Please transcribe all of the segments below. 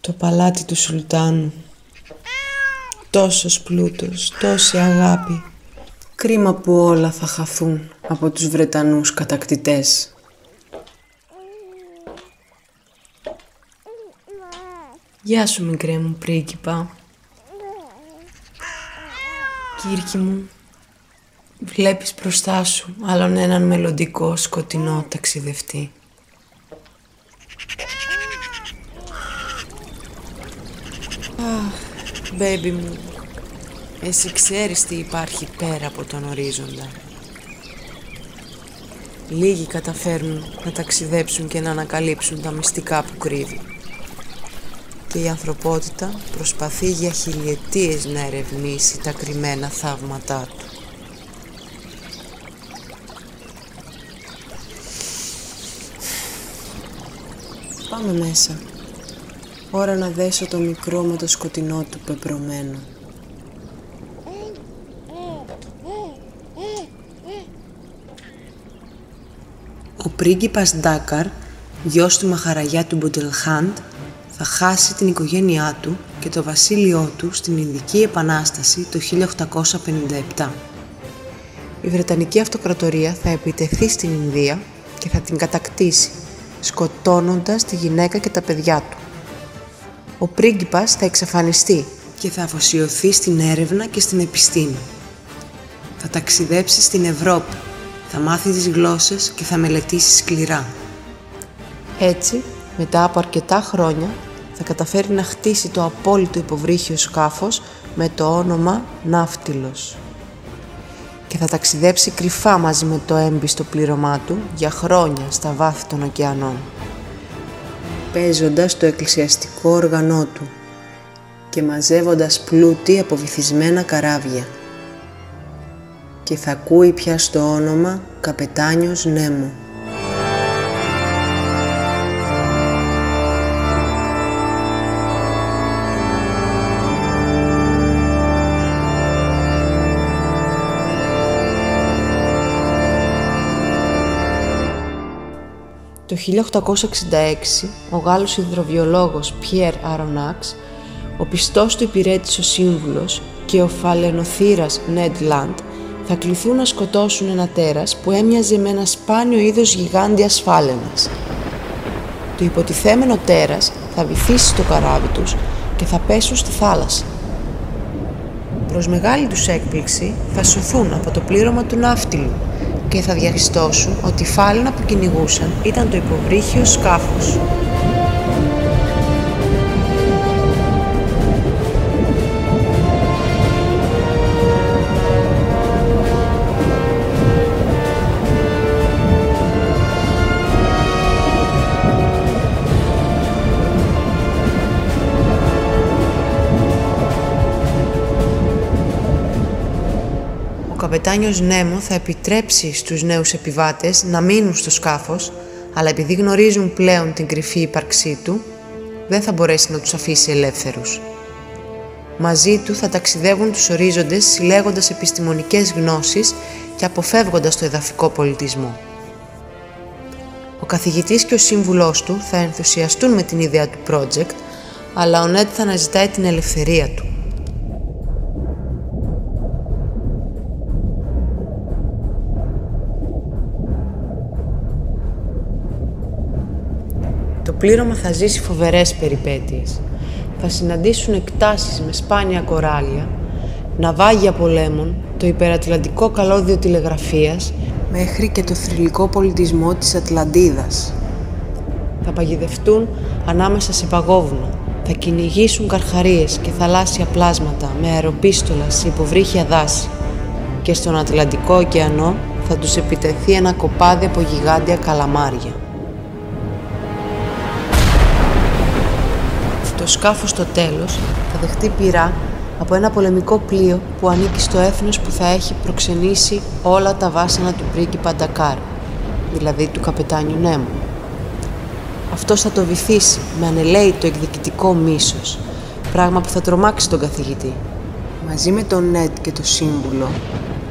Το παλάτι του Σουλτάνου. Τόσος πλούτος, τόση αγάπη. Κρίμα που όλα θα χαθούν από τους Βρετανούς κατακτητές. Γεια σου μικρέ μου πρίγκιπα. Κύρκι μου, βλέπεις μπροστά σου άλλον έναν μελλοντικό σκοτεινό ταξιδευτή. Baby μου, εσύ ξέρεις τι υπάρχει πέρα από τον ορίζοντα. Λίγοι καταφέρνουν να ταξιδέψουν και να ανακαλύψουν τα μυστικά που κρύβει. Και η ανθρωπότητα προσπαθεί για χιλιετίες να ερευνήσει τα κρυμμένα θαύματά του. Πάμε μέσα. Ώρα να δέσω το μικρό με το σκοτεινό του πεπρωμένο. Ο πρίγκιπας Ντάκαρ, γιος του Μαχαραγιά του Μποντελχάντ, θα χάσει την οικογένειά του και το βασίλειό του στην Ινδική Επανάσταση το 1857. Η Βρετανική Αυτοκρατορία θα επιτεθεί στην Ινδία και θα την κατακτήσει, σκοτώνοντας τη γυναίκα και τα παιδιά του. Ο πρίγκιπας θα εξαφανιστεί και θα αφοσιωθεί στην έρευνα και στην επιστήμη. Θα ταξιδέψει στην Ευρώπη, θα μάθει τις γλώσσες και θα μελετήσει σκληρά. Έτσι, μετά από αρκετά χρόνια, θα καταφέρει να χτίσει το απόλυτο υποβρύχιο σκάφος με το όνομα Ναύτιλος και θα ταξιδέψει κρυφά μαζί με το έμπιστο πλήρωμά του για χρόνια στα βάθη των ωκεανών παίζοντας το εκκλησιαστικό όργανό του και μαζεύοντας πλούτη από βυθισμένα καράβια. Και θα ακούει πια στο όνομα Καπετάνιος Νέμο. Το 1866, ο Γάλλος υδροβιολόγος Πιέρ Αρονάξ, ο πιστός του υπηρέτης ο σύμβουλος και ο φαλαινοθύρας Νέντ Λάντ θα κληθούν να σκοτώσουν ένα τέρας που έμοιαζε με ένα σπάνιο είδος γιγάντιας φάλαινας. Το υποτιθέμενο τέρας θα βυθίσει στο καράβι τους και θα πέσουν στη θάλασσα. Προς μεγάλη τους έκπληξη θα σωθούν από το πλήρωμα του ναύτιλου και θα διαπιστώσουν ότι η φάλαινα που κυνηγούσαν ήταν το υποβρύχιο σκάφος. Καπετάνιος Νέμο θα επιτρέψει στους νέους επιβάτες να μείνουν στο σκάφος, αλλά επειδή γνωρίζουν πλέον την κρυφή ύπαρξή του, δεν θα μπορέσει να τους αφήσει ελεύθερους. Μαζί του θα ταξιδεύουν τους ορίζοντες συλλέγοντας επιστημονικές γνώσεις και αποφεύγοντας το εδαφικό πολιτισμό. Ο καθηγητής και ο σύμβουλός του θα ενθουσιαστούν με την ιδέα του project, αλλά ο Νέτ θα αναζητάει την ελευθερία του. Πλήρωμα θα ζήσει φοβερές περιπέτειες. Θα συναντήσουν εκτάσεις με σπάνια κοράλια, ναυάγια πολέμων, το υπερατλαντικό καλώδιο τηλεγραφίας, μέχρι και το θρηλυκό πολιτισμό της Ατλαντίδας. Θα παγιδευτούν ανάμεσα σε παγόβουνα, θα κυνηγήσουν καρχαρίες και θαλάσσια πλάσματα με αεροπίστολα σε υποβρύχια δάση και στον Ατλαντικό ωκεανό θα τους επιτεθεί ένα κοπάδι από γιγάντια καλαμάρια. Το σκάφος στο τέλος θα δεχτεί πυρά από ένα πολεμικό πλοίο που ανήκει στο έθνος που θα έχει προξενήσει όλα τα βάσανα του πρίγκιπα Ντακάρ, δηλαδή του καπετάνιου Νέμου. Αυτός θα το βυθίσει με το εκδικητικό μίσος, πράγμα που θα τρομάξει τον καθηγητή. Μαζί με τον Νέτ και το σύμβουλο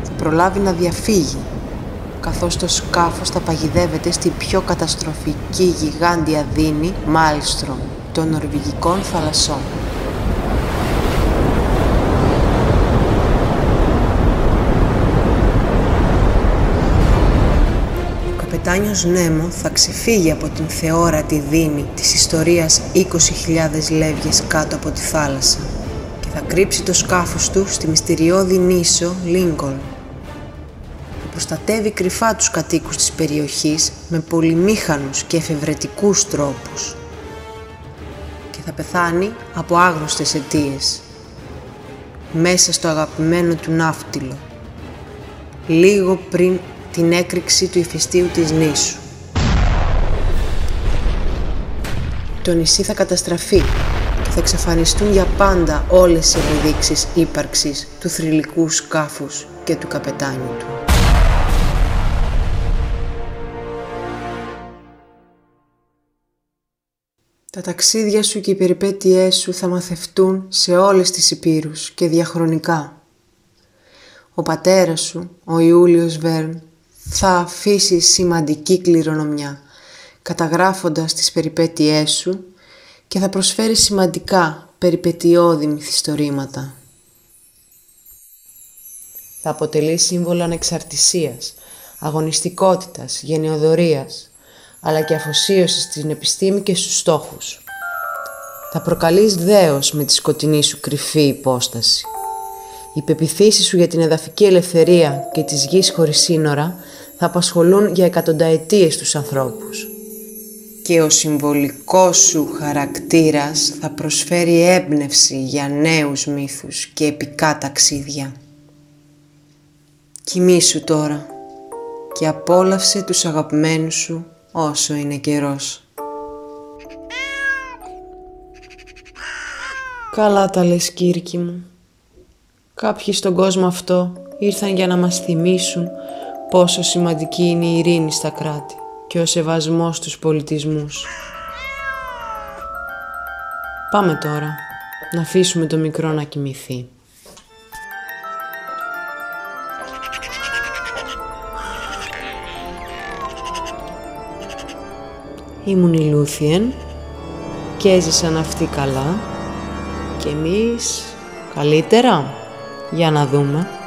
θα προλάβει να διαφύγει καθώς το σκάφος θα παγιδεύεται στη πιο καταστροφική γιγάντια δίνη Μάλστρομ των Νορβηγικών θαλασσών. Ο καπετάνιος Νέμο θα ξεφύγει από την θεόρατη δίνη της ιστορίας 20.000 λεύγες κάτω από τη θάλασσα και θα κρύψει το σκάφος του στη μυστηριώδη νήσο Λίνκολν προστατεύει κρυφά τους κατοίκους της περιοχής με πολυμήχανους και εφευρετικούς τρόπους και θα πεθάνει από άγνωστες αιτίες μέσα στο αγαπημένο του ναύτιλο λίγο πριν την έκρηξη του ηφαιστείου της νήσου. Το νησί θα καταστραφεί και θα εξαφανιστούν για πάντα όλες οι αποδείξεις ύπαρξης του θρηλυκού σκάφους και του καπετάνιου του. Τα ταξίδια σου και οι περιπέτειές σου θα μαθευτούν σε όλες τις υπήρους και διαχρονικά. Ο πατέρας σου, ο Ιούλιος Βέρν, θα αφήσει σημαντική κληρονομιά, καταγράφοντας τις περιπέτειές σου και θα προσφέρει σημαντικά περιπετειώδη μυθιστορήματα. Θα αποτελεί σύμβολο ανεξαρτησίας, αγωνιστικότητας, γενεοδορίας, αλλά και αφοσίωση στην επιστήμη και στους στόχους. Θα προκαλείς δέος με τη σκοτεινή σου κρυφή υπόσταση. Οι πεπιθήσεις σου για την εδαφική ελευθερία και της γης χωρίς σύνορα θα απασχολούν για εκατονταετίες τους ανθρώπους. Και ο συμβολικός σου χαρακτήρας θα προσφέρει έμπνευση για νέους μύθους και επικά ταξίδια. Κοιμήσου τώρα και απόλαυσε τους αγαπημένους σου όσο είναι καιρός. Καλά τα λες Κύρκη μου. Κάποιοι στον κόσμο αυτό ήρθαν για να μας θυμίσουν πόσο σημαντική είναι η ειρήνη στα κράτη και ο σεβασμός στους πολιτισμούς. Πάμε τώρα να αφήσουμε το μικρό να κοιμηθεί. Ήμουν η Λούθιεν και έζησαν αυτοί καλά και εμείς καλύτερα. Για να δούμε.